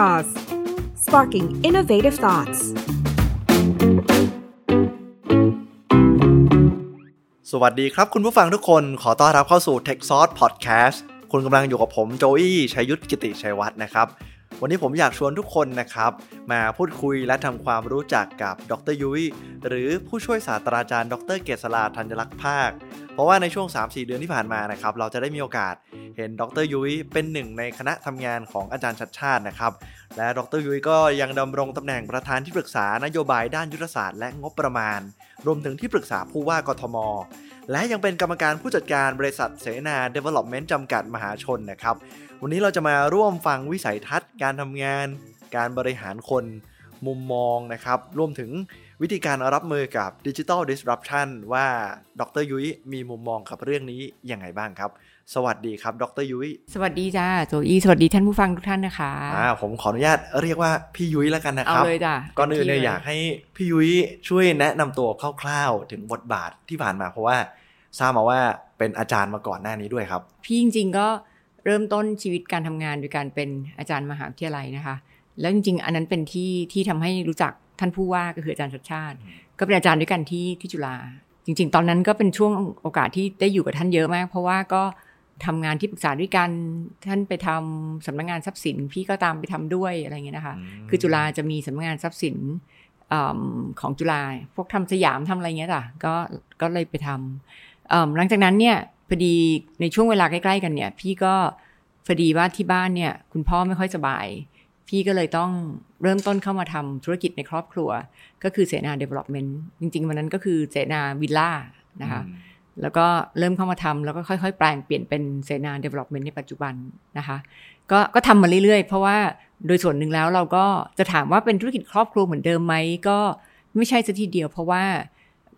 Jaws sparking innovative thoughts สวัสดีครับคุณผู้ฟังทุกคนขอต้อนรับเข้าสู่ Tech Source Podcast คุณกำลังอยู่กับผมโจอี้ชัยยุทธกิติชัยวัฒน์นะครับ วันนี้ผมอยากชวนทุกคนนะครับ มาพูดคุยและทำความรู้จักกับดรยุ้ยหรือผู้ช่วยศาสตราจารย์ ดรเกษราธัญลักษ์ภาค เพราะว่าในช่วง 3-4 เดือนที่ผ่านมานะครับ เราจะได้มีโอกาสเห็นดรยุ้ยเป็นหนึ่งในคณะทำงานของอาจารย์ชัดชาตินะครับและดรยุ้ยก็ยังดำรงตำแหน่งประธานที่ปรึกษานโยบายด้านยุทธศาสตร์และงบประมาณ รวมถึงที่ปรึกษาผู้ว่ากทม และยังเป็นกรรมการผู้จัดการบริษัทเสนา Development จำกัดมหาชนนะครับ วันนี้เราจะมาร่วมฟังวิสัยทัศน์ การทำงาน การบริหารคน มุมมองนะครับ รวมถึงวิธีการรับมือกับดิจิ t a ล Disruption ว่าดรยุ้ยมีมุมมองกับเรื่องนี้ยังไงบ้างครับ สวัสดีครับ ดรยุ้ยสวัสดีจ้าโจอี้สวัสดีท่านผู้ฟังทุกท่านนะคะอ่าผมขออนุญาตเรียกว่าพี่ยุ้ยแล้วกันนะเอาครับเลยจ้ะก่อนอื่นเนี่ยต็มที่อยากให้พี่ยุ้ยช่วยแนะนำตัวคร่าวๆ ถึงบทบาทที่ผ่านมาเพราะว่าทราบมาว่าเป็นอาจารย์มาก่อนหน้านี้ด้วยครับ พี่จริงๆก็ เริ่มต้นชีวิตการทำงานโดยการเป็นอาจารย์มหาวิทยาลัยนะคะ แล้วจริงๆ อันนั้นเป็นที่ที่ทำให้รู้จักท่านผู้ว่าก็คืออาจารย์ชัดชาติ ก็เป็นอาจารย์ด้วยกันที่ที่จุฬาจริง ๆ ตอนนั้นก็เป็นช่วงโอกาสที่ได้อยู่กับท่านเยอะมาก เพราะว่าก็ทำงานที่ปรึกษาด้วยกันท่านไปทำสำนักงานทรัพย์สินพี่ก็ตามไปทำด้วยอะไรเงี้ยนะคะอืมคือจุฬาจะมีสำนักงานทรัพย์สินอำของจุฬาพวกทำสยามทำอะไรเงี้ยจ้ะก็ก็เลยไปทำเอิ่มหลังจากนั้นเนี่ย พอดีในช่วงเวลาใกล้ ๆ กันเนี่ย พี่ก็พอดีว่าที่บ้านเนี่ย คุณพ่อไม่ค่อยสบาย พี่ก็เลยต้องเริ่มต้นเข้ามาทำธุรกิจในครอบครัว ก็คือเสนา development จริง ๆ วันนั้นก็คือเสนาวิลล่านะคะแล้วก็เริ่มเข้ามาทำแล้วก็ค่อยๆ แปลงเปลี่ยนเป็นเสนา development ในปัจจุบันนะคะ ก็ก็ทำมาเรื่อยๆ เพราะว่าโดยส่วนหนึ่งแล้วเราก็จะถามว่าเป็นธุรกิจครอบครัวเหมือนเดิมไหมก็ไม่ใช่สัทีเดียว เพราะว่า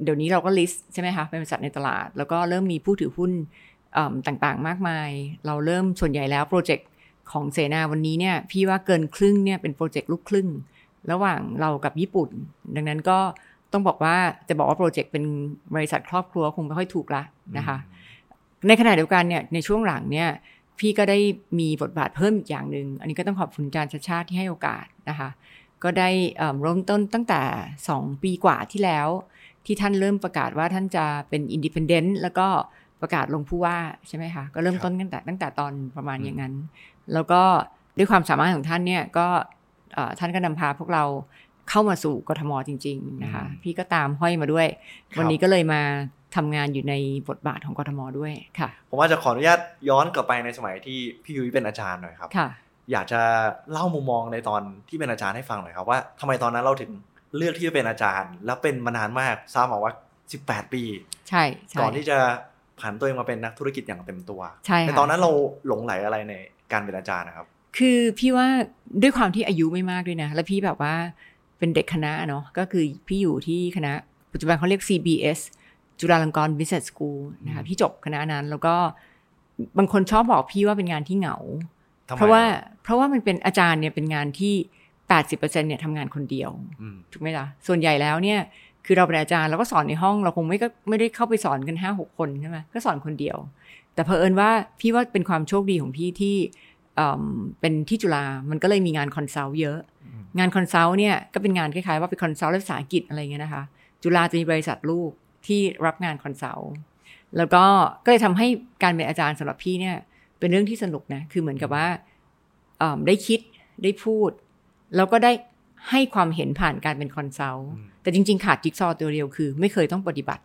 เดี๋ยวนี้เราก็ list ใช่ไหมคะเป็นบริษัทในตลาด แล้วก็เริ่มมีผู้ถือหุ้นเอิ่มต่างๆ มากมาย เราเริ่มส่วนใหญ่แล้ว project ของเสนาวันนี้เนี่ยพี่ว่าเกินครึ่งเนี่ยเป็น project ลูกครึ่ง ระหว่างเรากับญี่ปุ่น ดังนั้นก็ต้องบอกว่าจะบอกว่า project เป็นบริษัทครอบครัวคงไม่ค่อยถูกละนะคะ ในขณะเดียวกันเนี่ยในช่วงหลังเนี่ยพี่ก็ได้มีบทบาทเพิ่มอีกอย่างหนึ่งอันนี้ก็ต้องขอบคุณอาจารย์ชาติชาติที่ให้โอกาสนะคะ ก็ได้เอิ่มเริ่มต้นตั้งแต่ 2 ปีกว่าที่แล้ว ที่ท่านเริ่มประกาศว่าท่านจะเป็นอินดิพ n เดนต์แล้วก็ประกาศลงผู้ว่าใช่ไหมคะ ก็เริ่มต้นตั้งแต่ตั้งแต่ตอนประมาณอย่างนั้น แล้วก็ด้วยความสามารถของท่านเนี่ยก็เอ่อท่านก็นำพาพวกเราเข้ามาสู่กทมจริง ๆ นะคะอืมพี่ก็ตามห้อยมาด้วยครับวันนี้ก็เลยมาทำงานอยู่ในบทบาทของกทมด้วยค่ะ ผมว่าจะขออนุญาตย้อนกลับไปในสมัยที่พี่ยุ้ยเป็นอาจารย์หน่อยครับค่ะ อยากจะเล่ามุมมองในตอนที่เป็นอาจารย์ให้ฟังหน่อยครับว่าทำไมตอนนั้นเราถึง เลือกที่จะเป็นอาจารย์ แล้วเป็นมานานมากทราบมาว่า 18 ปี ใช่ใช่ก่อนที่จะผันตัวเองมาเป็นนักธุรกิจอย่างเต็มตัวใช่ค่ะในตอนนั้นเราหลงไหลอะไรในการเป็นอาจารย์นะครับ คือพี่ว่าด้วยความที่อายุไม่มากด้วยนะ แล้วพี่แบบว่าเป็นเด็กคณะเนาะก็คือพี่อยู่ที่คณะ ปัจจุบันเขาเรียก CBS จุฬาลงกรณ์ Business School นะคะอืมพี่จบคณะนั้น แล้วก็บางคนชอบบอกพี่ว่าเป็นงานที่เหงาทำไมเพราะว่าคบเพราะว่ามันเป็นอาจารย์เนี่ยเป็นงานที่ 80%เนี่ยทำงานคนเดียวอืมถูกไหมล่ะส่วนใหญ่แล้วเนี่ยคือเราเป็นอาจารย์เราก็สอนในห้องเราคงไม่ก็ไม่ได้เข้าไปสอนกันห้าหกคนใช่ไหมก็สอนคนเดียว แต่เผอิญว่าพี่ว่าเป็นความโชคดีของพี่ที่เอิ่มเป็นที่จุฬามันก็เลยมีงาน consult เยอะอืมงาน consult เนี่ยก็เป็นงานคล้ายๆว่าเป็น consult ภาษาอังกฤษอะไรเงี้ยนะคะ จุฬาจะมีบริษัทลูกที่รับงาน consult แล้วก็ก็เลยทำให้การเป็นอาจารย์สำหรับพี่เนี่ยเป็นเรื่องที่สนุกนะคือเหมือนกับว่าเอิ่มได้คิดได้พูด แล้วก็ได้ให้ความเห็นผ่านการเป็น consult อืมแต่จริง ๆ ขาดจิ๊กซอว์ตัวเดียวคือ ไม่เคยต้องปฏิบัติ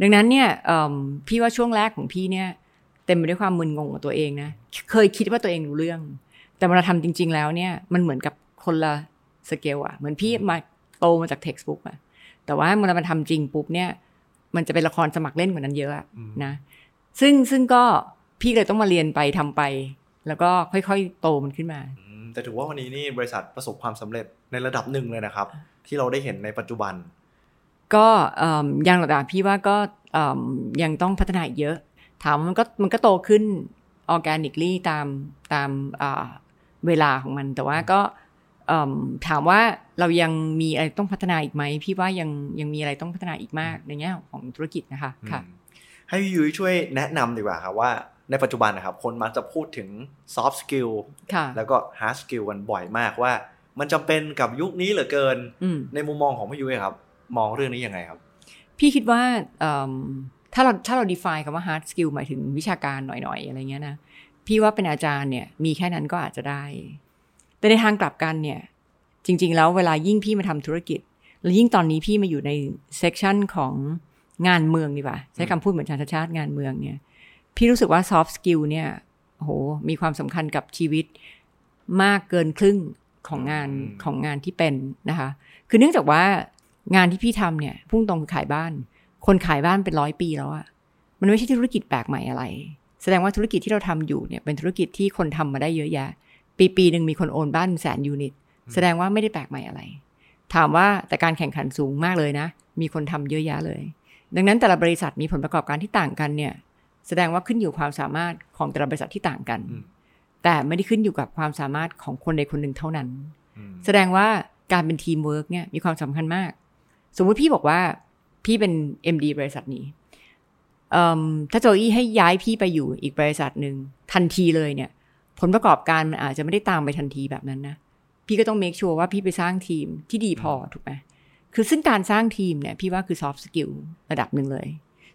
ดังนั้นเนี่ยเอิ่มพี่ว่าช่วงแรกของพี่เนี่ยเต็มไปด้วยความมึนงงกับตัวเองนะเคยคิดว่าตัวเองรู้เรื่อง แต่เวลาทำจริง ๆ แล้วเนี่ยมันเหมือนกับคนละสเกลอะเหมือนพี่มาโตมาจาก textbook อะแต่ว่าเมื่อมันทำจริงปุ๊บเนี่ย มันจะเป็นละครสมัครเล่นกว่านั้นเยอะอะอืมนะ ซึ่งซึ่งก็พี่เลยต้องมาเรียนไปทำไป แล้วก็ค่อยๆ โตมันขึ้นมาอืม แต่ถือว่าวันนี้นี่บริษัทประสบความสำเร็จในระดับหนึ่งเลยนะครับ ที่เราได้เห็นในปัจจุบัน ก็เอิ่มยังหรอกอะพี่ว่าก็เอิ่มยังต้องพัฒนาอีกเยอะ ถามว่ามันก็มันก็โตขึ้นออร์แกนิกลี่ตามตามอ่าเวลาของมัน แต่ว่าก็เอิ่มถามว่าเรายังมีอะไรต้องพัฒนาอีกไหมพี่ว่ายังยังมีอะไรต้องพัฒนาอีกมากในแง่ของธุรกิจนะคะค่ะอืมให้พี่ยุ้ยช่วยแนะนำดีกว่าครับว่า ในปัจจุบันนะครับ คนมักจะพูดถึง soft skill ค่ะแล้วก็ hard skill กันบ่อยมากว่า มันจำเป็นกับยุคนี้เหลือเกินอืมในมุมมองของพี่ยุ้ยครับ มองเรื่องนี้ยังไงครับ พี่คิดว่าเอิ่มถ้าเราถ้าเรา define คำว่า hard skill หมายถึงวิชาการหน่อยๆ อะไรเงี้ยนะพี่ว่าเป็นอาจารย์เนี่ยมีแค่นั้นก็อาจจะได้ แต่ในทางกลับกันเนี่ย จริง ๆ แล้วเวลายิ่งพี่มาทำธุรกิจ แล้วยิ่งตอนนี้พี่มาอยู่ในเซกชันของงานเมืองดีกว่าใช้คำพูดเหมือนชาติชาติงานเมืองเนี่ย พี่รู้สึกว่า soft skill เนี่ยโอ้โหมีความสำคัญกับชีวิตมากเกินครึ่งของงานอืมของงานที่เป็นนะคะ คือเนื่องจากว่างานที่พี่ทำเนี่ยพุ่งตรงคือขายบ้าน คนขายบ้านเป็นร้อยปีแล้วอะมันไม่ใช่ธุรกิจแปลกใหม่อะไร แสดงว่าธุรกิจที่เราทำอยู่เนี่ยเป็นธุรกิจที่คนทำมาได้เยอะแยะ ปีปีหนึ่งมีคนโอนบ้านแสน unit แสดงว่าไม่ได้แปลกใหม่อะไร ถามว่าแต่การแข่งขันสูงมากเลยนะ มีคนทำเยอะแยะเลย ดังนั้นแต่ละบริษัทมีผลประกอบการที่ต่างกันเนี่ย แสดงว่าขึ้นอยู่ความสามารถของแต่ละบริษัทที่ต่างกันอืมแต่ไม่ได้ขึ้นอยู่กับความสามารถของคนใดคนหนึ่งเท่านั้นอืมแสดงว่าการเป็นทีมเวิร์กเนี่ยมีความสำคัญมาก สมมุติพี่บอกว่าพี่เป็น MD บริษัทนี้เอิ่มถ้าโจอี้ให้ย้ายพี่ไปอยู่อีกบริษัทหนึ่งทันทีเลยเนี่ย ผลประกอบการมันอาจจะไม่ได้ตามไปทันทีแบบนั้นนะพี่ก็ต้อง make sure ว่าพี่ไปสร้างทีมที่ดีพอถูกไหมคือซึ่งการสร้างทีมเนี่ย พี่ว่าคือ soft skill ระดับหนึ่งเลย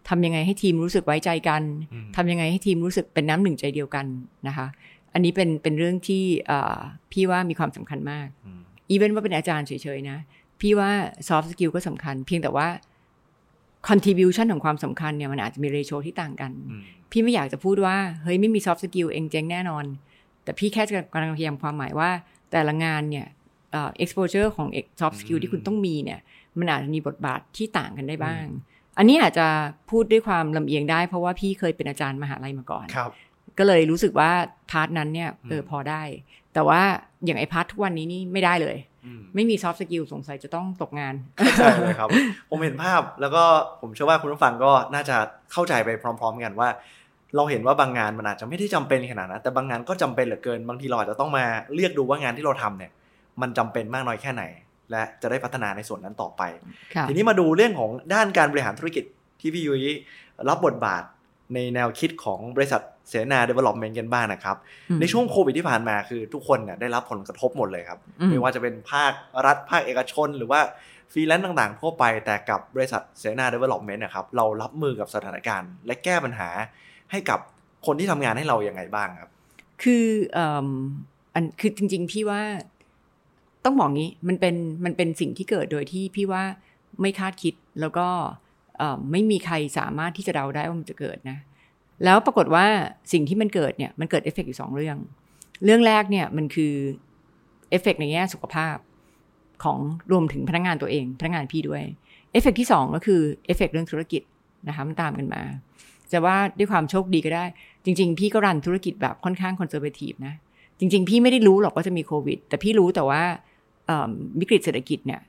ทำยังไงให้ทีมรู้สึกไว้ใจกันอืมทำยังไงให้ทีมรู้สึกเป็นน้ำหนึ่งใจเดียวกันนะคะ อันนี้เป็นเป็นเรื่องที่เอ่อพี่ว่ามีความสำคัญมากอืมอีเวนว่าเป็นอาจารย์เฉยๆนะ พี่ว่า soft skill ก็สำคัญ เพียงแต่ว่า contribution ของความสำคัญเนี่ยมันอาจจะมี ratio ที่ต่างกันอืมพี่ไม่อยากจะพูดว่า เฮ้ยไม่มี soft skill เองเจ๊งแน่นอน แต่พี่แค่จะกำลังพยายามความหมายว่า แต่ละงานเนี่ยเอ่อ exposure ของ soft skill ที่คุณต้องมีเนี่ย มันอาจจะมีบทบาทที่ต่างกันได้บ้าง อันนี้อาจจะพูดด้วยความลำเอียงได้ เพราะว่าพี่เคยเป็นอาจารย์มหาลัยมาก่อนครับ ก็เลยรู้สึกว่า part นั้นเนี่ยเอออืมพอได้ แต่ว่าอย่างไอ้ part ทุกวันนี้นี่ไม่ได้เลยอืมไม่มี soft skill สงสัยจะต้องตกงานใช่เลยครับ ผมเห็นภาพแล้วก็ผมเชื่อว่าคุณผู้ฟังก็น่าจะเข้าใจไปพร้อม ๆ กันว่า เราเห็นว่าบางงานมันอาจจะไม่ได้จำเป็นขนาดนั้นแต่บางงานก็จำเป็นเหลือเกิน บางทีเราอาจจะต้องมาเลือกดูว่างานที่เราทำเนี่ย มันจำเป็นมากน้อยแค่ไหน และจะได้พัฒนาในส่วนนั้นต่อไปค่ะทีนี้มาดูเรื่องของด้านการบริหารธุรกิจที่พี่ยุ้ยรับบทบาทในแนวคิดของบริษัทเสนา Development กันบ้างนะครับอืมในช่วงโควิดที่ผ่านมาคือทุกคนเนี่ยได้รับผลกระทบหมดเลยครับอืมไม่ว่าจะเป็นภาครัฐภาคเอกชน หรือว่าฟรีแลนซ์ต่างๆทั่วไปแต่กับบริษัทเสนา Development นะครับเรารับมือกับสถานการณ์ และแก้ปัญหาให้กับคนที่ทำงานให้เราอย่างไงบ้างครับ คือเอ่มอันคือจริง ๆ พี่ว่า ต้องบอกงี้มันเป็นมันเป็นสิ่งที่เกิดโดยที่พี่ว่าไม่คาดคิดแล้วก็ไม่มีใครสามารถที่จะเดาได้ว่ามันจะเกิดนะ แล้วปรากฏว่าสิ่งที่มันเกิดเนี่ยมันเกิดเอฟเฟกต์อยู่สองเรื่อง เรื่องแรกเนี่ยมันคือเอฟเฟกต์ในแง่สุขภาพของรวมถึงพนักงานตัวเองพนักงานพี่ด้วยเอฟเฟกต์ที่สองก็คือเอฟเฟกต์เรื่องธุรกิจนะคะมันตามกันมา จะว่าด้วยความโชคดีก็ได้ จริง ๆ พี่ก็ run ธุรกิจแบบค่อนข้าง conservative นะ จริง ๆ พี่ไม่ได้รู้หรอกว่าจะมีโควิด แต่พี่รู้แต่ว่า วิกฤตเศรษฐกิจเนี่ย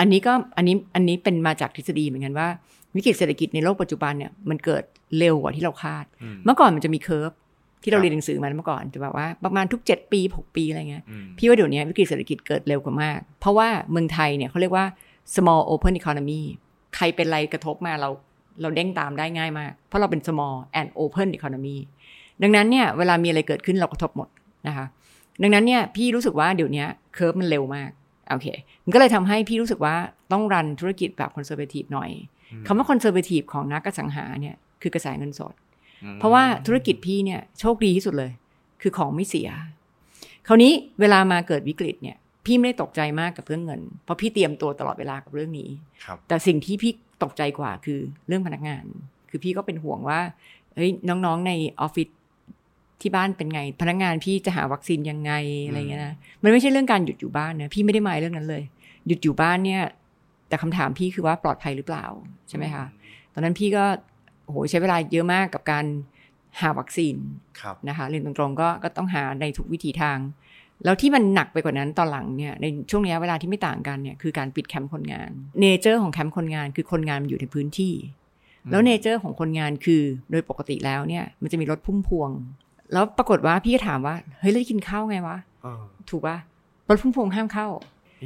อันนี้ก็อันนี้อันนี้เป็นมาจากทฤษฎีเหมือนกันว่า วิกฤตเศรษฐกิจในโลกปัจจุบันเนี่ยมันเกิดเร็วกว่าที่เราคาดอืมเมื่อก่อนมันจะมี curve ที่เราครับเรียนหนังสือมาเมื่อก่อนจะแบบว่าประมาณทุก 7 ปี 6 ปีอะไรเงี้ยอืมพี่ว่าเดี๋ยวนี้วิกฤตเศรษฐกิจเกิดเร็วกว่ามาก เพราะว่าเมืองไทยเนี่ยเขาเรียกว่า small open economy ใครเป็นอะไรกระทบมาเราเราเด้งตามได้ง่ายมาก เพราะเราเป็น small and open economy ดังนั้นเนี่ยเวลามีอะไรเกิดขึ้นเรากระทบหมดนะคะ ดังนั้นเนี่ยพี่รู้สึกว่าเดี๋ยวนี้ curve มันเร็วมาก โอเค มันก็เลยทำให้พี่รู้สึกว่าต้อง run ธุรกิจแบบ conservative หน่อยคำว่า conservative ของนักอสังหาเนี่ยคือกระแสเงินสด เพราะว่าธุรกิจพี่เนี่ยโชคดีที่สุดเลย คือของไม่เสีย คราวนี้เวลามาเกิดวิกฤตเนี่ย พี่ไม่ได้ตกใจมากกับเรื่องเงิน เพราะพี่เตรียมตัวตลอดเวลากับเรื่องนี้ครับแต่สิ่งที่พี่ตกใจกว่าคือเรื่องพนักงาน คือพี่ก็เป็นห่วงว่าเฮ้ยน้องๆในออฟฟิศ ที่บ้านเป็นไง พนักงานพี่จะหาวัคซีนยังไงอะไรเงี้ยนะมันไม่ใช่เรื่องการหยุดอยู่บ้านนะพี่ไม่ได้หมายเรื่องนั้นเลย หยุดอยู่บ้านเนี่ย แต่คำถามพี่คือว่าปลอดภัยหรือเปล่าใช่ไหมคะตอนนั้นพี่ก็โอ้โหใช้เวลาเยอะมากกับการหาวัคซีนครับนะคะเรียนตรงๆก็ก็ต้องหาในทุกวิถีทาง แล้วที่มันหนักไปกว่านั้นตอนหลังเนี่ยในช่วงระยะเวลาที่ไม่ต่างกันเนี่ยคือการปิดแคมป์คนงาน nature ของแคมป์คนงานคือคนงานมันอยู่ในพื้นที่ แล้ว nature ของคนงานคือโดยปกติแล้วเนี่ยมันจะมีรถพุ่มพวง แล้วปรากฏว่าพี่ก็ถามว่า เฮ้ยแล้วจะกินข้าวไงวะเออถูกปะรถพุ่มพวงห้ามเข้า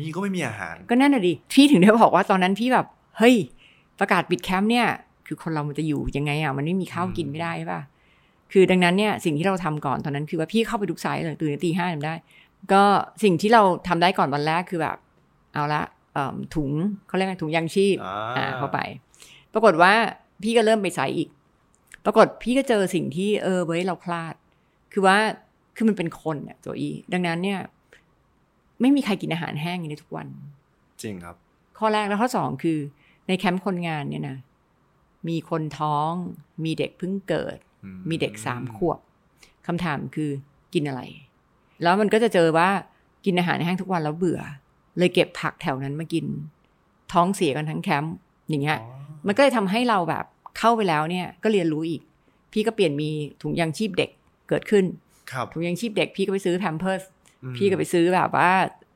นี่ก็ไม่มีอาหาร ก็นั่นน่ะดิพี่ถึงได้บอกว่าตอนนั้นพี่แบบ เฮ้ย ประกาศปิดแคมป์เนี่ย คือคนเรามันจะอยู่ยังไงอะมันไม่มีข้าวกินไม่ได้ใช่ป่ะคือดังนั้นเนี่ยสิ่งที่เราทำก่อนตอนนั้นคือว่าพี่เข้าไปทุกไซต์เลยตื่นตีห้าทำได้ ก็สิ่งที่เราทำได้ก่อนวันแรกคือแบบ เอาละเอิ่มถุงเขาเรียกอะไรถุงยางชีพอ่าอ่าเข้าไป ปรากฏว่าพี่ก็เริ่มไปไซต์อีก ปรากฏพี่ก็เจอสิ่งที่เออเว้ยเราพลาด คือว่าคือมันเป็นคนเนี่ยโจอีดังนั้นเนี่ย ไม่มีใครกินอาหารแห้งอย่างนี้ทุกวัน จริงครับ ข้อแรกแล้วข้อสองคือ ในแคมป์คนงานเนี่ยนะมีคนท้อง มีเด็กเพิ่งเกิดอืมมีเด็กสามขวบคำถามคือกินอะไร แล้วมันก็จะเจอว่ากินอาหารแห้งทุกวันแล้วเบื่อ เลยเก็บผักแถวนั้นมากิน ท้องเสียกันทั้งแคมป์อย่างเงี้ยอ๋อมันก็เลยทำให้เราแบบเข้าไปแล้วเนี่ย ก็เรียนรู้อีก พี่ก็เปลี่ยนมีถุงยางชีพเด็ก เกิดขึ้นครับถุงยางชีพเด็กพี่ก็ไปซื้อแพมเพิร์สอืมพี่ก็ไปซื้อแบบว่า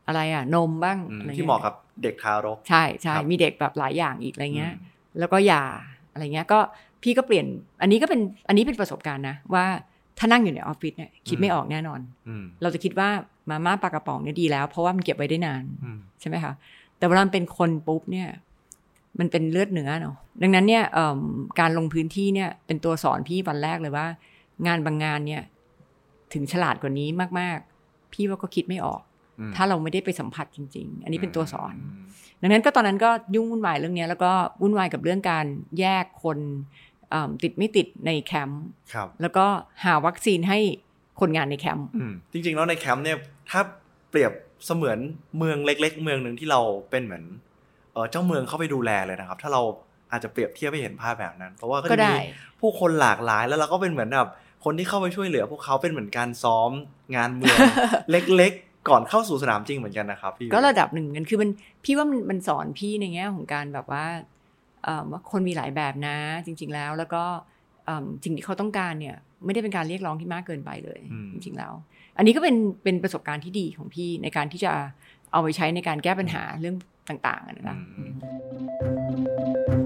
อะไรอะนมบ้างอืมอะไรที่งี้ยเหมาะกับเด็กทารก ใช่ใช่ครับมีเด็กแบบหลายอย่างอีกอะไรเงี้ยอืมแล้วก็ยาอะไรเงี้ยก็พี่ก็เปลี่ยน อันนี้ก็เป็นอันนี้เป็นประสบการณ์นะว่าถ้านั่งอยู่ในออฟฟิศเนี่ยคิดไม่ออกแน่นอนอืมเราจะคิดว่ามาม่าปลากระป๋องเนี่ยดีแล้ว เพราะว่ามันเก็บไว้ได้นานอืมใช่ไหมคะแต่เวลามันเป็นคนปุ๊บเนี่ย มันเป็นเลือดเนื้อเนาะดังนั้นเนี่ยเอิ่มการลงพื้นที่เนี่ยเป็นตัวสอนพี่วันแรกเลยว่า งานบางงานเนี่ย ถึงฉลาดกว่านี้มาก ๆ พี่ว่าก็คิดไม่ออกอืมถ้าเราไม่ได้ไปสัมผัสจริง ๆ อันนี้เป็นตัวสอนมดังนั้นก็ตอนนั้นก็ยุ่งวุ่นวายเรื่องเนี้ยแล้วก็วุ่นวายกับเรื่องการแยกคนเอิ่มติดไม่ติดในแคมป์ครับแล้วก็หาวัคซีนให้คนงานในแคมป์อืมจริง ๆ แล้วในแคมป์เนี่ยถ้าเปรียบเสมือนเมืองเล็ก ๆ เมืองหนึ่งที่เราเป็นเหมือนเออเจ้าเมืองเข้าไปดูแลเลยนะครับ ถ้าเราอาจจะเปรียบเทียบไปเห็นภาพแบบนั้น เพราะว่าก็ก็จะได้มีผู้คนหลากหลายแล้วเราก็เป็นเหมือนแบบ คนที่เข้าไปช่วยเหลือ พวกเขาเป็นเหมือนการซ้อมงานเมืองเล็กๆ ก่อนเข้าสู่สนามจริงเหมือนกันนะครับพี่ก็ระดับหนึ่งเหมือนกันคือมันพี่ว่ามันมันสอนพี่ในแง่ของการแบบว่าเอิ่มว่าคนมีหลายแบบนะ จริง ๆ แล้วแล้วก็เอิ่มสิ่งที่เขาต้องการเนี่ย ไม่ได้เป็นการเรียกร้องที่มากเกินไปเลยอืมจริง ๆ แล้ว อันนี้ก็เป็นเป็นประสบการณ์ที่ดีของพี่ในการที่จะเอาไปใช้ในการแก้ปัญหาเรื่องต่างๆอะนะอื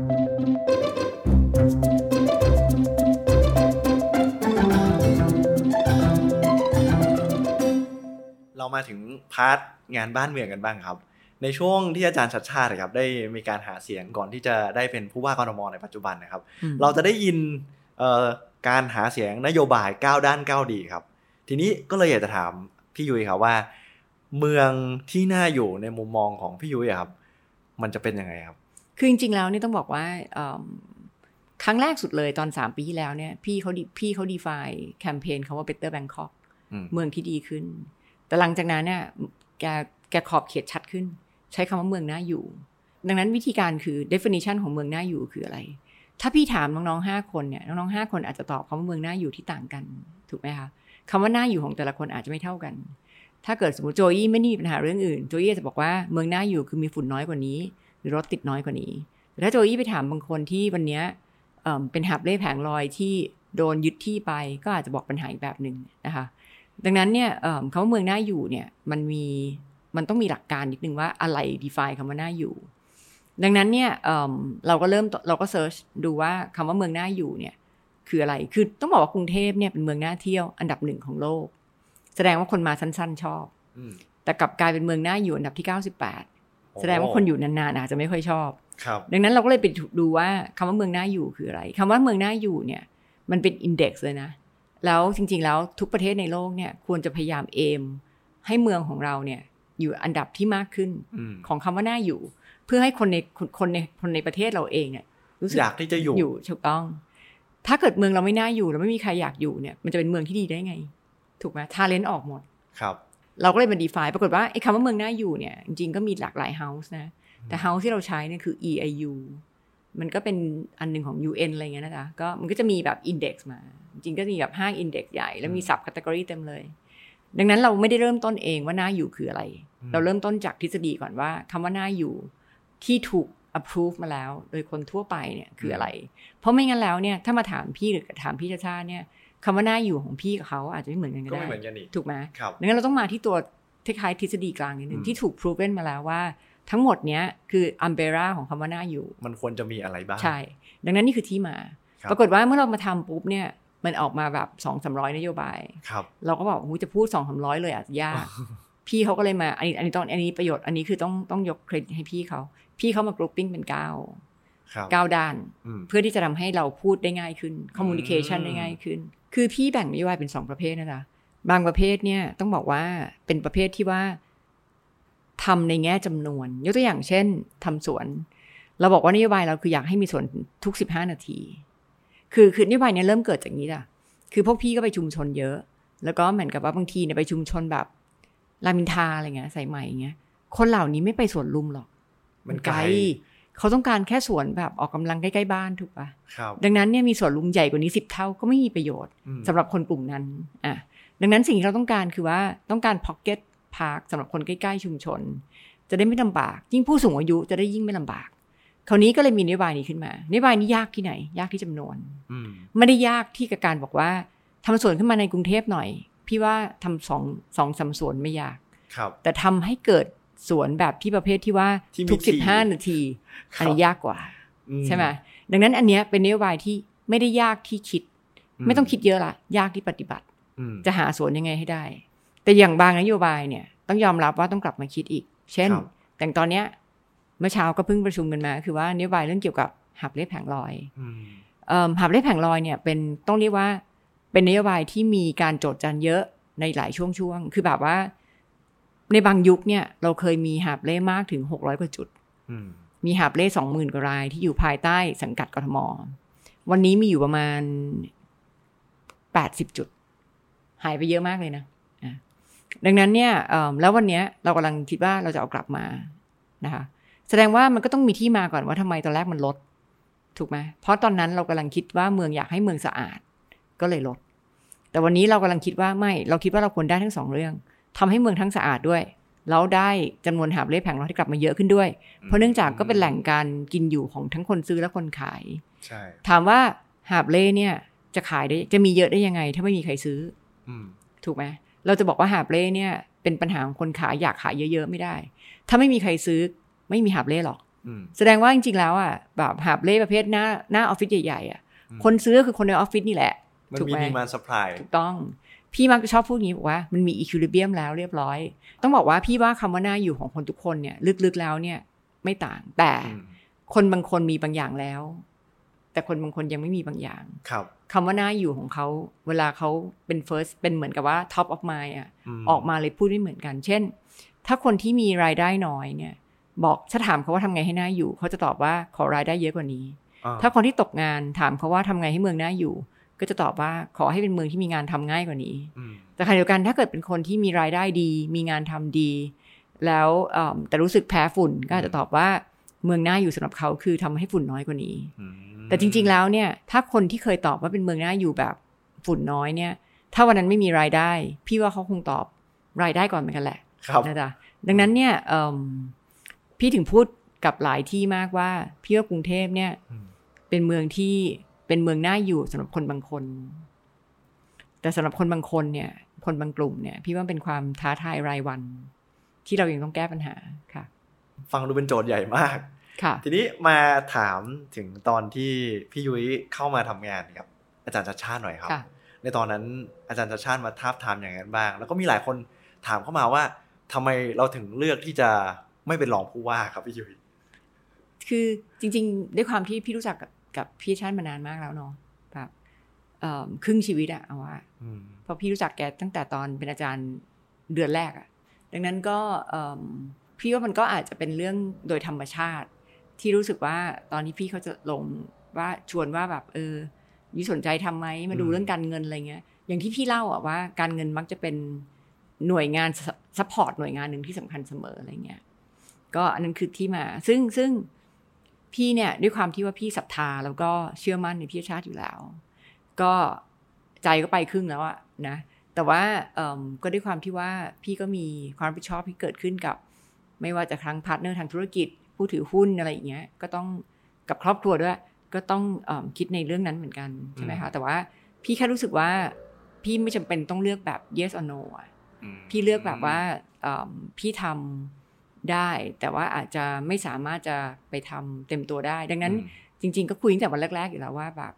เรามาถึงพาร์ทงานบ้านเมืองกันบ้างครับ ในช่วงที่อาจารย์ชัดชาติครับได้มีการหาเสียงก่อนที่จะได้เป็นผู้ว่ากรมในปัจจุบันนะครับอืมเราจะได้ยินเอ่อการหาเสียงนโยบายก้าวด้านก้าวดีครับ ทีนี้ก็เลยอยากจะถามพี่ยุ้ยครับว่า เมืองที่น่าอยู่ในมุมมองของพี่ยุ้ยอะครับ มันจะเป็นยังไงครับ คือจริงๆแล้วเนี่ยต้องบอกว่าเอิ่มครั้งแรกสุดเลยตอนสามปีที่แล้วเนี่ยพี่เขาดิพี่เขาดีไฟแคมเปญเขาว่า Better Bangkok อืมเมืองที่ดีขึ้น แต่หลังจากนั้นเนี่ยแกแกขอบเขตชัดขึ้น ใช้คำว่าเมืองน่าอยู่ ดังนั้นวิธีการคือ definition ของเมืองน่าอยู่คืออะไร ถ้าพี่ถามน้องๆห้าคนเนี่ยน้องๆห้าคนอาจจะตอบคำว่าเมืองน่าอยู่ที่ต่างกันถูกไหมคะคำว่าน่าอยู่ของแต่ละคนอาจจะไม่เท่ากัน ถ้าเกิดสมมติโจยี่ไม่ได้มีปัญหาเรื่องอื่นโจยี่จะบอกว่าเมืองน่าอยู่คือมีฝุ่นน้อยกว่านี้ หรือรถติดน้อยกว่านี้แต่ถ้าโจยี่ไปถามบางคนที่วันเนี้ยเเป็นหับเล่แผงลอยที่โดนยึดที่ไปก็อาจจะบอกปัญหาอีกแบบหนึ่งนะคะ ดังนั้นเนี่ยเอิ่มคำว่าเมืองน่าอยู่เนี่ยมันมีมันต้องมีหลักการนิดนึงว่าอะไร define คำว่าน่าอยู่ ดังนั้นเนี่ยเอิ่มเราก็เริ่มเราก็เซิร์ชดูว่าคำว่าเมืองน่าอยู่เนี่ยคืออะไร คือต้องบอกว่ากรุงเทพเนี่ยเป็นเมืองน่าเที่ยวอันดับหนึ่งของโลก แสดงว่าคนมาสั้น ๆ ชอบอืมแต่กลับกลายเป็นเมืองน่าอยู่อันดับที่ 98 แสดงว่าคนอยู่นานๆอาจจะไม่ค่อยชอบครับดังนั้นเราก็เลยไปดูว่าคำว่าเมืองน่าอยู่คืออะไรคำว่าเมืองน่าอยู่เนี่ย มันเป็นอินเด็กซ์เลยนะ แล้วจริงๆแล้วทุกประเทศในโลกเนี่ยควรจะพยายามเอม ให้เมืองของเราเนี่ยอยู่อันดับที่มากขึ้นอืมของคำว่าน่าอยู่ เพื่อให้คนในคนคนในคนในประเทศเราเองเนี่ยรู้สึกอยากที่จะอยู่อยู่ถูกต้อง ถ้าเกิดเมืองเราไม่น่าอยู่แล้วไม่มีใครอยากอยู่เนี่ยมันจะเป็นเมืองที่ดีได้ไง ถูกไหมทาเลนต์ออกหมดครับ เราก็เลยมา define ปรากฏว่าไอ้คำว่าเมืองน่าอยู่เนี่ยจริงๆก็มีหลากหลาย house นะแต่ house ที่เราใช้เนี่ยคือ EIU มันก็เป็นอันหนึ่งของ UN อะไรเงี้ยนะจ๊ะก็มันก็จะมีแบบ index มา จริงๆก็จะมีแบบห้า index ใหญ่แล้วมี sub category เต็มเลย ดังนั้นเราไม่ได้เริ่มต้นเองว่าน่าอยู่คืออะไรอืมเราเริ่มต้นจากทฤษฎีก่อนว่าคำว่าน่าอยู่ที่ถูก approve มาแล้ว โดยคนทั่วไปเนี่ยคืออะไร เพราะไม่งั้นแล้วเนี่ยถ้ามาถามพี่หรือถามพี่ชาชาติเนี่ยคำว่าน่าอยู่ของพี่กับเขาอาจจะไม่เหมือนกันก็ก็ได้ไม่เหมือนกันอีกถูกไหมครับดังนั้นเราต้องมาที่ตัวคล้ายๆทฤษฎีกลางนิดนึอืงมที่ถูก proven มาแล้วว่า ทั้งหมดเนี้ยคือ umbrella ของคำว่าน่าอยู่ มันควรจะมีอะไรบ้าง ใช่ ดังนั้นนี่คือที่มาครับปรากฏว่าเมื่อเรามาทำปุ๊บเนี่ยมันออกมาแบบสองสามร้อยนโยบายครับเราก็บอกหูจะพูดสองสามร้อยเลยอาจจะยาก พี่เขาก็เลยมาอันนี้อันนี้ต้องอันนี้ประโยชน์อันนี้คือต้องต้องยกเครดิตให้พี่เขา พี่เขามากรุ๊ปปิ้งเป็นเก้าครับเก้าด้านอืมเพื่อที่จะทำให้เราพูดได้ง่ายขึ้น communication อืมได้ง่ายขึ้น คือพี่แบ่งนโยบายเป็นสองประเภทนะจ๊ะบางประเภทเนี่ยต้องบอกว่าเป็นประเภทที่ว่า ทำในแง่จำนวน ยกตัวอย่างเช่นทำสวน เราบอกว่านโยบายเราคืออยากให้มีสวนทุกสิบห้านาที คือคือนโยบายเนี้ยเริ่มเกิดจากนี้จ้ะคือพวกพี่ก็ไปชุมชนเยอะ แล้วก็เหมือนกับว่าบางทีเนี่ยไปชุมชนแบบรามอินทราอะไรเงี้ยใส่ใหม่เงี้ย คนเหล่านี้ไม่ไปสวนลุมหรอก มันไกล เขาต้องการแค่สวนแบบออกกำลังใกล้ๆบ้านถูกปะครับดังนั้นเนี่ยมีสวนลุมใหญ่กว่านี้สิบเท่าก็ไม่มีประโยชน์อืมสำหรับคนกลุ่มนั้นอะดังนั้นสิ่งที่เราต้องการคือว่าต้องการพ็อกเก็ต พาร์คสำหรับคนใกล้ๆชุมชน จะได้ไม่ลำบาก ยิ่งผู้สูงอายุจะได้ยิ่งไม่ลำบากคราวนี้ก็เลยมีนโยบายนี้ขึ้นมานโยบายนี้ยากที่ไหน ยากที่จำนวนอืมไม่ได้ยากที่กับการบอกว่าทำสวนขึ้นมาในกรุงเทพหน่อย พี่ว่าทำสองสองสามสวนไม่ยากครับ แต่ทำให้เกิดสวนแบบที่ประเภทที่ว่าที่มีทุกที่สิบห้านาทีครับอันนี้ยากกว่าอืใช่ไหมดังนั้นอันเนี้ยเป็นนโยบายที่ไม่ได้ยากที่คิด ไม่ต้องคิดเยอะละยากที่ปฏิบัติอืมจะหาสวนยังไงให้ได้ แต่อย่างบางนโยบายเนี่ยต้องยอมรับว่าต้องกลับมาคิดอีก เช่นครับแต่ตอนเนี้ยเมื่อเช้าก็เพิ่งประชุมกันมา คือว่านโยบายเรื่องเกี่ยวกับหับเล็บแผงลอยอืมเอิ่มหับเล็บแผงลอยเนี่ยเป็นต้องเรียกว่าเป็นนโยบายที่มีการโจทย์จันเยอะในหลายช่วงช่วงๆคือแบบว่า ในบางยุคเนี่ยเราเคยมีหับเล่มากถึงหกร้อยกว่าจุดอืมมีหาบเล่สองหมื่นกว่ารายที่อยู่ภายใต้สังกัดกทม วันนี้มีอยู่ประมาณแปดสิบจุด หายไปเยอะมากเลยนะอะ ดังนั้นเนี่ยเอิ่มแล้ววันเนี้ยเรากำลังคิดว่าเราจะเอากลับมานะคะแสดงว่ามันก็ต้องมีที่มาก่อนว่าทำไมตอนแรกมันลด ถูกไหมเพราะตอนนั้นเรากำลังคิดว่าเมืองอยากให้เมืองสะอาดก็เลยลด แต่วันนี้เรากำลังคิดว่าไม่ เราคิดว่าเราควรได้ทั้งสองเรื่องทำให้เมืองทั้งสะอาดด้วยแล้วได้จำนวนหาบเล่แผงลอยที่กลับมาเยอะขึ้นด้วย เพราะเนื่องจากก็เป็นแหล่งการกินอยู่ของทั้งคนซื้อและคนขายใช่ถามว่าหาบเล่เนี่ยจะขายได้จะมีเยอะได้ยังไง ถ้าไม่มีใครซื้ออืมถูกไหม เราจะบอกว่าหาบเล่เนี่ย เป็นปัญหาของคนขายอยากขายเยอะๆไม่ได้ ถ้าไม่มีใครซื้อไม่มีหาบเล่หรอกอืมแสดงว่าจริงๆแล้วอะแบบหาบเล่ประเภทหน้าหน้าออฟฟิศใหญ่ๆอะอืมคนซื้อก็คือคนในออฟฟิศนี่แหละมันถูกมีไหม demand supply ถูกต้อง พี่มักจะชอบพูดอย่างนี้บอกว่ามันมี equilibrium แล้วเรียบร้อย ต้องบอกว่าพี่ว่าคำว่าน่าอยู่ของคนทุกคนเนี่ย ลึกๆแล้วเนี่ย ไม่ต่างแต่คนบางคนมีบางอย่างแล้ว แต่คนบางคนยังไม่มีบางอย่างครับ คำว่าน่าอยู่ของเขาเวลาเขาเป็น first เป็นเหมือนกับว่า top of mind อะมันออกมาเลยพูดไม่เหมือนกัน เช่น ถ้าคนที่มีรายได้น้อยเนี่ย บอกถ้าถามเขาว่าทำไงให้หน้าอยู่ เขาจะตอบว่าขอรายได้เยอะกว่านี้อ่ถ้าคนที่ตกงานถามเขาว่าทำไงให้เมืองน่าอยู่ ก็จะตอบว่าขอให้เป็นเมืองที่มีงานทำง่ายกว่านี้อืมแต่ขณะเดียวกันถ้าเกิดเป็นคนที่มีรายได้ดี มีงานทำดี แล้วเอิ่มแต่รู้สึกแพ้ฝุ่นก็อาจจะตอบว่าเมืองน่าอยู่สำหรับเขาคือทำให้ฝุ่นน้อยกว่านี้อืม แต่จริง ๆ แล้วเนี่ย ถ้าคนที่เคยตอบว่าเป็นเมืองน่าอยู่แบบฝุ่นน้อยเนี่ย ถ้าวันนั้นไม่มีรายได้ พี่ว่าเขาคงตอบรายได้ก่อนเหมือนกันแหละครับนะจ๊ะดังนั้นเนี่ยเอิ่มพี่ถึงพูดกับหลายที่มากว่า พี่ว่ากรุงเทพเนี่ยอืมเป็นเมืองที่เป็นเมืองน่าอยู่สำหรับคนบางคน แต่สำหรับคนบางคนเนี่ย คนบางกลุ่มเนี่ย พี่ว่าเป็นความท้าทายรายวัน ที่เรายังต้องแก้ปัญหาค่ะ ฟังดูเป็นโจทย์ใหญ่มากค่ะ ทีนี้มาถามถึงตอนที่พี่ยุ้ยเข้ามาทำงานกับอาจารย์ชัดชาติหน่อยครับค่ะในตอนนั้นอาจารย์ชัดชาติมาทาบทามอย่างนั้นบ้าง แล้วก็มีหลายคนถามเข้ามาว่าทำไมเราถึงเลือกที่จะไม่เป็นรองผู้ว่าครับพี่ยุ้ยคือจริงๆด้วยความที่พี่รู้จักกับกับพี่ชาติมานานมากแล้วเนาะแบบเอิ่มครึ่งชีวิตอะเอาว่าอืมเพราะพี่รู้จักแกตั้งแต่ตอนเป็นอาจารย์เดือนแรกอะดังนั้นก็เอิ่มพี่ว่ามันก็อาจจะเป็นเรื่องโดยธรรมชาติ ที่รู้สึกว่าตอนนี้พี่เขาจะลงว่าชวนว่าแบบเออยี่สนใจทำไหมมาดูเรื่องการเงินอะไรเงี้ย อย่างที่พี่เล่าอะว่าการเงินมักจะเป็นหน่วยงาน support หน่วยงานหนึ่งที่สำคัญเสมออะไรเงี้ยก็อันนั้นคือที่มา ซึ่งซึ่งพี่เนี่ยด้วยความที่ว่าพี่ศรัทธาแล้วก็เชื่อมั่นในพี่ชาติอยู่แล้ว ก็ใจก็ไปครึ่งแล้วอะนะ แต่ว่าเออก็ด้วยความที่ว่าพี่ก็มีความรับผิดชอบที่เกิดขึ้นกับ ไม่ว่าจะทั้ง partner ทางธุรกิจ ผู้ถือหุ้นอะไรอย่างเงี้ยก็ต้องกับครอบครัวด้วย ก็ต้องเอมคิดในเรื่องนั้นเหมือนกันใช่ไหมคะแต่ว่าพี่แค่รู้สึกว่าพี่ไม่จำเป็นต้องเลือกแบบ yes or no อะพี่เลือกแบบว่าเอิ่มพี่ทำได้ แต่ว่าอาจจะไม่สามารถจะไปทำเต็มตัวได้ ดังนั้นจริง ๆ ก็คุยตั้งแต่วันแรก ๆ อยู่แล้วว่าแบบ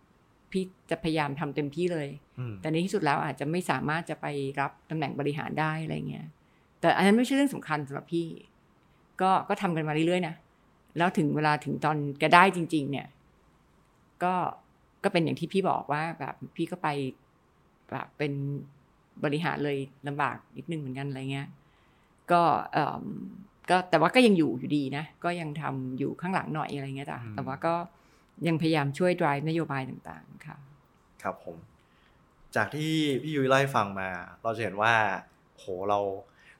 พี่จะพยายามทำเต็มที่เลยอืมแต่ในที่สุดแล้วอาจจะไม่สามารถจะไปรับตำแหน่งบริหารได้อะไรเงี้ย แต่อันนั้นไม่ใช่เรื่องสำคัญสำหรับพี่ ก็ก็ทำกันมาเรื่อยๆนะ แล้วถึงเวลาถึงตอนแกได้จริง ๆ เนี่ย ก็ก็เป็นอย่างที่พี่บอกว่าแบบพี่ก็ไปแบบเป็นบริหารเลยลำบากนิดนึงเหมือนกันอะไรเงี้ย ก็เอ่อก็แต่ว่าก็ยังอยู่อยู่ดีนะ ก็ยังทำอยู่ข้างหลังหน่อยอะไรเงี้ยจ้ะอืมแต่ว่าก็ยังพยายามช่วย drive นโยบายต่างๆค่ะ ครับผม จากที่พี่ยุ้ยเล่าให้ฟังมา เราจะเห็นว่าโหเรา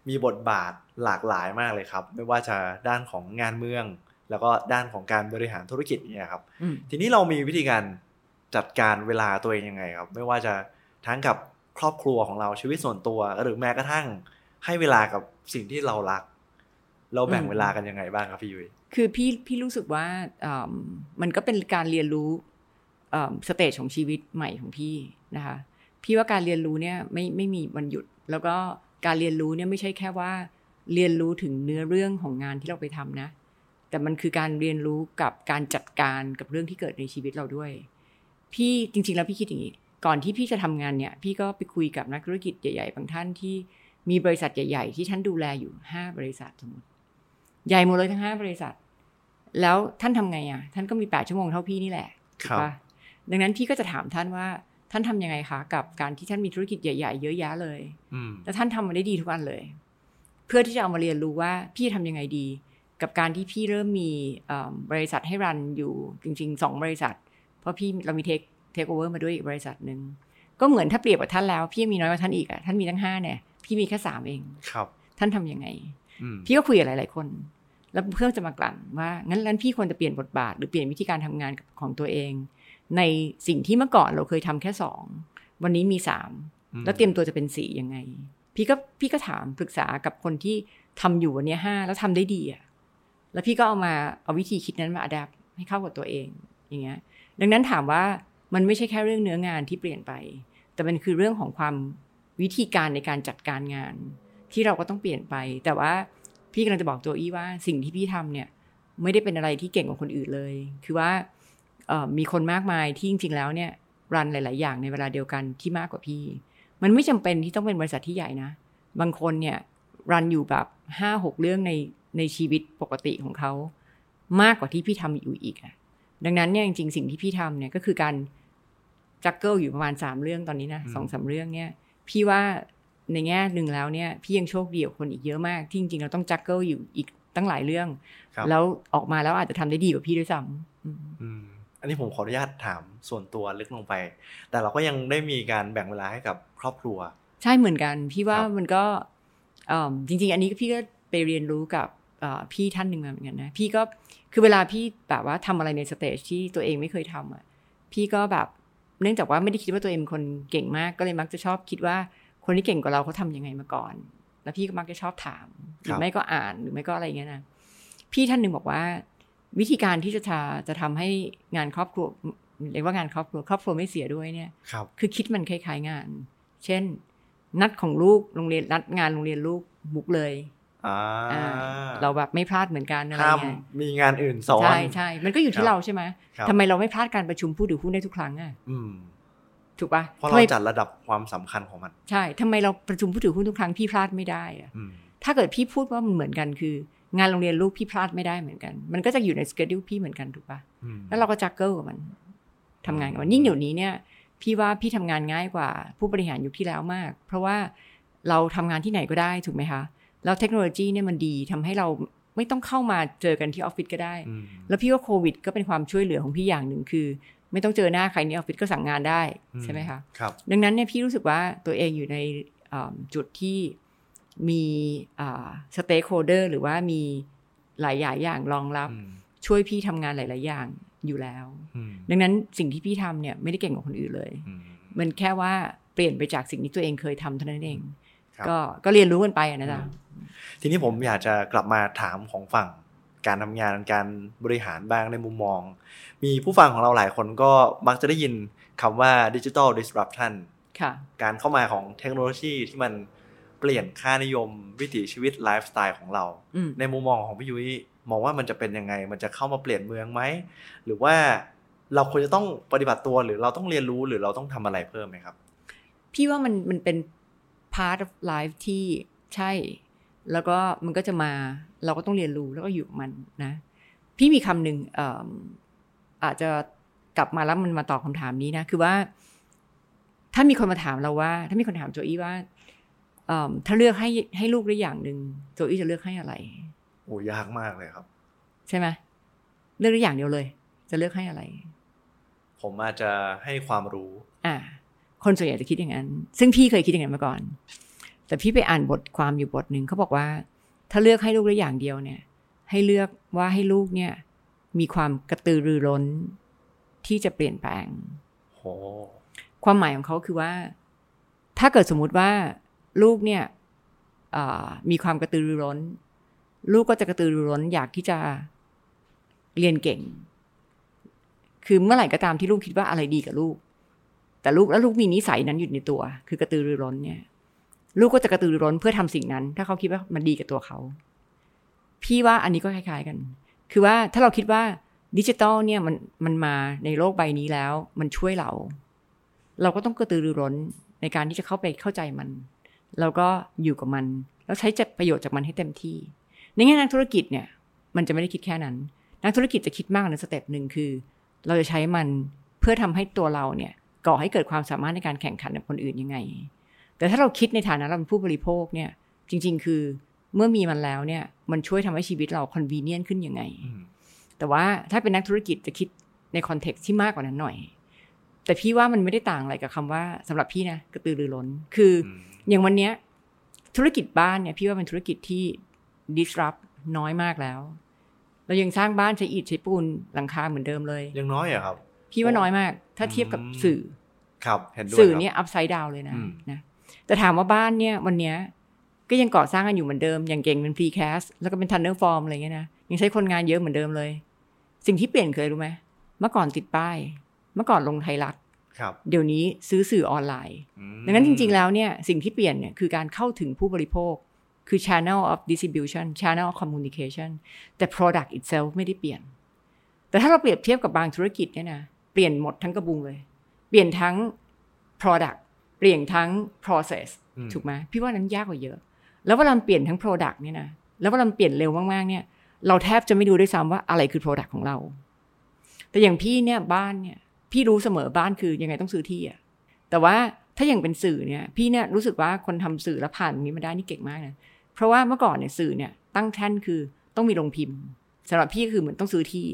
มีบทบาทหลากหลายมากเลยครับ ไม่ว่าจะด้านของงานเมือง แล้วก็ด้านของการบริหารธุรกิจเนี่ยครับอืมทีนี้เรามีวิธีการจัดการเวลาตัวเองยังไงครับ ไม่ว่าจะทั้งกับครอบครัวของเราชีวิตส่วนตัว หรือแม้กระทั่งให้เวลากับสิ่งที่เรารัก เราแบ่งอืมเวลากันยังไงบ้างครับพี่ยุ้ยคือพี่พี่รู้สึกว่าอ่ามันก็เป็นการเรียนรู้สเตจของชีวิตใหม่ของพี่นะคะพี่ว่าการเรียนรู้เนี่ยไม่ไม่มีวันหยุด แล้วก็การเรียนรู้เนี่ยไม่ใช่แค่ว่า เรียนรู้ถึงเนื้อเรื่องของงานที่เราไปทำนะ แต่มันคือการเรียนรู้กับการจัดการกับเรื่องที่เกิดในชีวิตเราด้วย พี่จริง ๆ แล้วพี่คิดอย่างนี้ ก่อนที่พี่จะทำงานเนี่ย พี่ก็ไปคุยกับนักธุรกิจใหญ่ๆบางท่านที่มีบริษัทใหญ่ ๆ ที่ท่านดูแลอยู่ห้าบริษัทสมมติใหญ่หมดเลยทั้งห้าบริษัท แล้วท่านทำไงอะ ท่านก็มีแปดชั่วโมงเท่าพี่นี่แหละถูกปะดังนั้นพี่ก็จะถามท่านว่าท่านทำยังไงคะ กับการที่ท่านมีธุรกิจใหญ่ ๆ เยอะแยะเลยอืมแล้วท่านทำมันได้ดีทุกอันเลย เพื่อที่จะเอามาเรียนรู้ว่าพี่ทำยังไงดี กับการที่พี่เริ่มมีเอ่อบริษัทให้ run อยู่จริงๆสองบริษัท เพราะพี่เรามี take take over มาด้วยอีกบริษัทหนึ่งก็เหมือนถ้าเปรียบกับท่านแล้ว พี่ยังมีน้อยกว่าท่านอีกอะท่านมีทั้งห้าเนี่ย พี่มีแค่สามเองครับ ท่านทำยังไงอืมพี่ก็คุยกับหลาย ๆ คน แล้วเพื่อจะมากลั่นว่างั้นงั้นพี่ควรจะเปลี่ยนบทบาท หรือเปลี่ยนวิธีการทำงานของตัวเอง ในสิ่งที่เมื่อก่อนเราเคยทำแค่สองวันนี้มีสามอืมแล้วเตรียมตัวจะเป็นสี่ยังไง พี่ก็พี่ก็ถามปรึกษากับคนที่ทำอยู่วันนี้ห้าแล้วทำได้ดีอะ แล้วพี่ก็เอามาเอาวิธีคิดนั้นมาอัดแอปให้เข้ากับตัวเองอย่างเงี้ยดังนั้นถามว่ามันไม่ใช่แค่เรื่องเนื้องานที่เปลี่ยนไป แต่มันคือเรื่องของความวิธีการในการจัดการงาน ที่เราก็ต้องเปลี่ยนไป แต่ว่าพี่กำลังจะบอกตัวอี้ว่าสิ่งที่พี่ทำเนี่ยไม่ได้เป็นอะไรที่เก่งกว่าคนอื่นเลย คือว่ามีคนมากมายที่จริง ๆ แล้วเนี่ยรันหลาย ๆ อย่างในเวลาเดียวกันที่มากกว่าพี่ มันไม่จำเป็นที่ต้องเป็นบริษัทที่ใหญ่นะ บางคนเนี่ยรันอยู่แบบห้าหกเรื่องใน ในชีวิตปกติของเขามากกว่าที่พี่ทำอยู่อีกอะดังนั้นเนี่ยจริงๆสิ่งที่พี่ทำเนี่ยก็คือการ juggle อยู่ประมาณสามเรื่องตอนนี้นะอืมสองสามเรื่องเนี่ย พี่ว่าในแง่หนึ่งแล้วเนี่ย พี่ยังโชคดีกว่าคนอีกเยอะมาก ที่จริงๆเราต้อง juggle อยู่อีกตั้งหลายเรื่องครับแล้วออกมาแล้วอาจจะทำได้ดีกว่าพี่ด้วยซ้ำอืมอืมอันนี้ผมขออนุญาตถามส่วนตัวลึกลงไป แต่เราก็ยังได้มีการแบ่งเวลาให้กับครอบครัว ใช่เหมือนกัน พี่ว่าครับมันก็เอิ่มจริง ๆ อันนี้พี่ก็ไปเรียนรู้กับเอ่อ พี่ท่านหนึ่งมาเหมือนกันนะพี่ก็คือเวลาพี่แบบว่าทำอะไรในสเตจที่ตัวเองไม่เคยทำอะพี่ก็แบบเนื่องจากว่าไม่ได้คิดว่าตัวเองเป็นคนเก่งมากก็เลยมักจะชอบคิดว่าคนที่เก่งกว่าเราเขาทำยังไงมาก่อน แล้วพี่ก็มักจะชอบถามหรือไม่ก็อ่านหรือไม่ก็อะไรอย่างเงี้ยนะพี่ท่านหนึ่งบอกว่า วิธีการที่จะทาจะทำให้งานครอบครัวเรียกว่างานครอบครัวครอบครัวไม่เสียด้วยเนี่ยครับคือคิดมันคล้ายๆงาน เช่น นัดของลูกโรงเรียนนัดงานโรงเรียนลูกบุกเลยอ่าอ่า เราแบบไม่พลาดเหมือนกันอะไรห้ามเงี้ยมีงานอื่นซ้อนใช่ใช่มันก็อยู่ครัที่บเราใช่ไหมครับทำไมเราไม่พลาดการประชุมผู้ถือหุ้นได้ทุกครั้งอะอืมถูกปะเพราะทำเราไมจัดระดับความสำคัญของมัน ใช่ทำไมเราประชุมผู้ถือหุ้นทุกครั้งพี่พลาดไม่ได้อะอืมถ้าเกิดพี่พูดว่ามันเหมือนกันคือ งานโรงเรียนลูกพี่พลาดไม่ได้เหมือนกัน มันก็จะอยู่ในสเกจดิวพี่เหมือนกันถูกปะอืมแล้วเราก็ juggle กับมันทำงานกับมันยิ่งเดี๋ยวนี้เนี่ย พี่ว่าพี่ทำงานง่ายกว่าผู้บริหารยุคที่แล้วมาก เพราะว่าเราทำงานที่ไหนก็ได้ถูกไหมคะ แล้วเทคโนโลยีเนี่ยมันดีทำให้เราไม่ต้องเข้ามาเจอกันที่ออฟฟิศก็ได้อืมแล้วพี่ว่าโควิด ก็เป็นความช่วยเหลือของพี่อย่างหนึ่งคือ ไม่ต้องเจอหน้าใครในออฟฟิศก็สั่งงานได้ใช่ไหมคะครับดังนั้นเนี่ยพี่รู้สึกว่าตัวเองอยู่ในอ่าจุดที่มี stakeholder หรือว่ามีหลายอย่างอย่างรองรับอืมช่วยพี่ทำงานหลาย ๆ อย่างอยู่แล้วอืมดังนั้นสิ่งที่พี่ทำเนี่ยไม่ได้เก่งกว่าคนอื่นเลยอืมมันแค่ว่าเปลี่ยนไปจากสิ่งที่ตัวเองเคยทำเท่านั้นเองครับก็ก็เรียนรู้กันไปอะนะจ๊ะ ทีนี้ผมอยากจะกลับมาถามของฝั่งการทำงานการบริหารบ้างในมุมมอง มีผู้ฟังของเราหลายคนก็มักจะได้ยินคำว่าดิจิ t a ล disruption ค่ะการเข้ามาของเทคโนโลยีที่มันเปลี่ยนค่านิยมวิถีชีวิตไลฟ์สไตล์ของเราอืมในมุมมองของพี่ยุ้ยมองว่ามันจะเป็นยังไง มันจะเข้ามาเปลี่ยนเมืองไหม หรือว่าเราควรจะต้องปฏิบัติตัวหรือเราต้องเรียนรู้หรือเราต้องทำอะไรเพิ่มไหมครับ พี่ว่ามันมันเป็น part of life ที่ใช่ แล้วก็มันก็จะมาเราก็ต้องเรียนรู้แล้วก็อยู่กับมันนะ พี่มีคำหนึ่งเอ่ออาจจะกลับมาแล้วมันมาตอบคำถามนี้นะ คือว่า ถ้ามีคนมาถามเราว่า ถ้ามีคนถามโจอี้ว่าเอิ่มถ้าเลือกให้ให้ลูกได้อย่างหนึ่งโจอี้จะเลือกให้อะไรโอ้ยากมากเลยครับ ใช่ไหมเลือกได้อย่างเดียวเลย จะเลือกให้อะไร ผมอาจจะให้ความรู้ อ่า คนส่วนใหญ่จะคิดอย่างนั้น ซึ่งพี่เคยคิดอย่างนั้นมาก่อน แต่พี่ไปอ่านบทความอยู่บทหนึ่งเขาบอกว่า ถ้าเลือกให้ลูกได้อย่างเดียวเนี่ย ให้เลือกว่าให้ลูกเนี่ย มีความกระตือรือร้นที่จะเปลี่ยนแปลงโหความหมายของเขาคือว่า ถ้าเกิดสมมุติว่าลูกเนี่ยเอ่อมีความกระตือรือร้น ลูกก็จะกระตือรือร้น อยากที่จะเรียนเก่ง คือเมื่อไหร่ก็ตามที่ลูกคิดว่าอะไรดีกับลูก แต่ลูกแล้วลูกมีนิสัยนั้นอยู่ในตัว คือกระตือรือร้นเนี่ย ลูกก็จะกระตือรือร้นเพื่อทำสิ่งนั้น ถ้าเขาคิดว่ามันดีกับตัวเขา พี่ว่าอันนี้ก็คล้ายๆกัน คือว่าถ้าเราคิดว่าดิจิตอลเนี่ยมันมันมาในโลกใบนี้แล้ว มันช่วยเรา เราก็ต้องกระตือรือร้นในการที่จะเข้าไปเข้าใจมัน แล้วก็อยู่กับมัน แล้วจะใช้ประโยชน์จากมันให้เต็มที่ ในแง่นักธุรกิจเนี่ย มันจะไม่ได้คิดแค่นั้น นักธุรกิจจะคิดมากอีก step หนึ่งคือ เราจะใช้มันเพื่อทำให้ตัวเราเนี่ยก่อให้เกิดความสามารถในการแข่งขันกับคนอื่นยังไง แต่ถ้าเราคิดในฐานะเราเป็นผู้บริโภคเนี่ย จริง ๆ คือเมื่อมีมันแล้วเนี่ย มันช่วยทำให้ชีวิตเราคอนเวเนียนขึ้นยังไงอืมแต่ว่าถ้าเป็นนักธุรกิจจะคิดในคอนเท็กซ์ที่มากกว่านั้นหน่อย แต่พี่ว่ามันไม่ได้ต่างอะไรกับคำว่าสำหรับพี่นะกระตือรือร้น คืออืมอย่างวันเนี้ยธุรกิจบ้านเนี่ยพี่ว่าเป็นธุรกิจที่ disrupt น้อยมากแล้ว เรายังสร้างบ้านใช้อิฐใช้ปูนหลังคาเหมือนเดิมเลย ยังน้อยเหรอะครับ พี่ว่าน้อยมาก ถ้าเทียบกับอืมสื่อ ครับเห็นด้วยสื่อครับเนี่ย upside down เลยนะอืมนะ แต่ถามว่าบ้านเนี่ยวันเนี้ยก็ยังก่อสร้างกันอยู่เหมือนเดิม อย่างเก่งเป็น precast แล้วก็เป็น tunnel form อะไรเงี้ยนะยังใช้คนงานเยอะเหมือนเดิมเลย สิ่งที่เปลี่ยนเคยรู้ไหมเมื่อก่อนติดป้าย เมื่อก่อนลงไทยรัฐครับเดี๋ยวนี้ซื้อสื่อออนไลน์อืมดังนั้นจริง ๆ แล้วเนี่ยสิ่งที่เปลี่ยนเนี่ยคือการเข้าถึงผู้บริโภค คือ channel of distribution channel of communication แต่ product itself ไม่ได้เปลี่ยน แต่ถ้าเราเปรียบเทียบกับบางธุรกิจเนี่ยนะเปลี่ยนหมดทั้งกระบุงเลย เปลี่ยนทั้ง product เปลี่ยนทั้ง process อืมถูกไหมพี่ว่านั้นยากกว่าเยอะ แล้วเวลามันเปลี่ยนทั้ง product เนี่ยนะแล้วเวลามันเปลี่ยนเร็วมากๆเนี่ยเราแทบจะไม่ดูด้วยซ้ำว่าอะไรคือ product ของเรา แต่อย่างพี่เนี่ยบ้านเนี่ยพี่รู้เสมอบ้านคือยังไงต้องซื้อที่อะแต่ว่าถ้าอย่างเป็นสื่อเนี่ยพี่เนี่ยรู้สึกว่าคนทำสื่อแล้วผ่านตรงนี้มาได้นี่เก่งมากนะเพราะว่าเมื่อก่อนเนี่ยสื่อเนี่ยตั้งแท่นคือต้องมีโรงพิมพ์สำหรับพี่ก็คือเหมือนต้องซื้อที่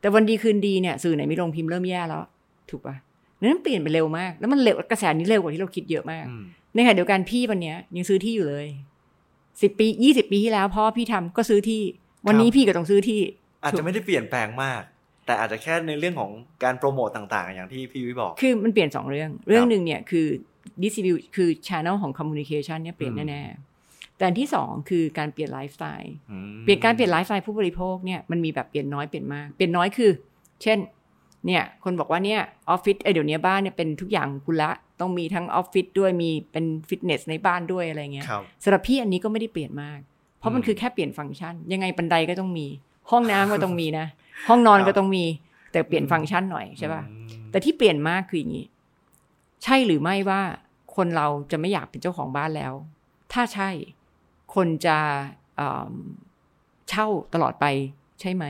แต่วันดีคืนดีเนี่ยสื่อไหนมีโรงพิมพ์เริ่มแย่แล้ว ถูกปะ นั้นเปลี่ยนไปเร็วมาก แล้วมันเร็วกระแสนี้เร็วกว่าที่เราคิดเยอะมากอืมในขณะเดียวกันพี่วันเนี้ยยังซื้อที่อยู่เลยสิบปียี่สิบปีที่แล้วพ่อพี่ทำก็ซื้อที่ วันนี้พี่ก็ต้องซื้อที่ อาจจะไม่ได้เปลี่ยนแปลงมาก แต่อาจจะแค่ในเรื่องของการโปรโมตต่าง ๆ อย่างที่พี่วิบอก คือมันเปลี่ยนสองเรื่อง เรื่องหนึ่งเนี่ยคือ distribute คือ channel ของ communication เนี่ยเปลี่ยนอืมแน่ๆแต่อันที่สองคือการเปลี่ยนไลฟ์สไตล์อืมเปลี่ยนการเปลี่ยนไลฟ์สไตล์ผู้บริโภคเนี่ยมันมีแบบเปลี่ยนน้อยเปลี่ยนมาก เปลี่ยนน้อยคือ เช่น เนี่ยคนบอกว่าเนี่ยออฟฟิศเอ้ยเดี๋ยวนี้บ้านเนี่ยเป็นทุกอย่างคุณละ ต้องมีทั้งออฟฟิศด้วยมีเป็นฟิตเนสในบ้านด้วยอะไรเงี้ยครับสำหรับพี่อันนี้ก็ไม่ได้เปลี่ยนมาก เพราะมันอืมคือแค่เปลี่ยนฟังก์ชัน ยังไงบันไดก็ต้องมี ห้องน้ำก็ต้องมีนะ ห้องนอนครับก็ต้องมี แต่เปลี่ยนฟังก์ชันหน่อยใช่ป่ะอืมแต่ที่เปลี่ยนมากคืออย่างนี้ ใช่หรือไม่ว่าคนเราจะไม่อยากเป็นเจ้าของบ้านแล้ว ถ้าใช่คนจะเอิ่มเช่าตลอดไปใช่ไหม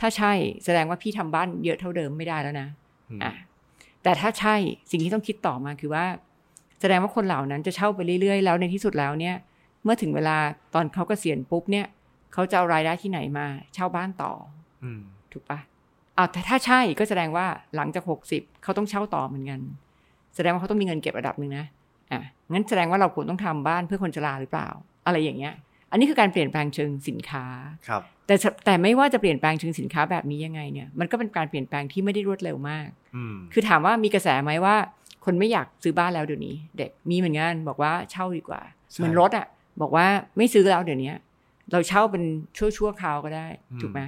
ถ้าใช่แสดงว่าพี่ทำบ้านเยอะเท่าเดิมไม่ได้แล้วนะอืมอะแต่ถ้าใช่สิ่งที่ต้องคิดต่อมาคือว่า แสดงว่าคนเหล่านั้นจะเช่าไปเรื่อยๆ แล้วในที่สุดแล้วเนี่ย เมื่อถึงเวลาตอนเขาเกษียณปุ๊บเนี่ยเขาจะเอารายได้ที่ไหนมาเช่าบ้านต่ออืมถูกปะอ้าวแต่ถ้าใช่ก็แสดงว่าหลังจากหกสิบเขาต้องเช่าต่อเหมือนกัน แสดงว่าเขาต้องมีเงินเก็บระดับหนึ่งนะอะงั้นแสดงว่าเราควรต้องทำบ้านเพื่อคนชราหรือเปล่า อะไรอย่างเงี้ย อันนี้คือการเปลี่ยนแปลงเชิงสินค้าครับ แต่แต่ไม่ว่าจะเปลี่ยนแปลงเชิงสินค้าแบบนี้ยังไงเนี่ยมันก็เป็นการเปลี่ยนแปลงที่ไม่ได้รวดเร็วมากอืมคือถามว่ามีกระแสไหมว่า คนไม่อยากซื้อบ้านแล้วเดี๋ยวนี้ เด็กมีเหมือนกันบอกว่าเช่าดีกว่าใช่เหมือนรถอะ บอกว่าไม่ซื้อแล้วเดี๋ยวนี้เราเช่าเป็นชั่วชั่วๆคราวก็ได้อืมถูกไหม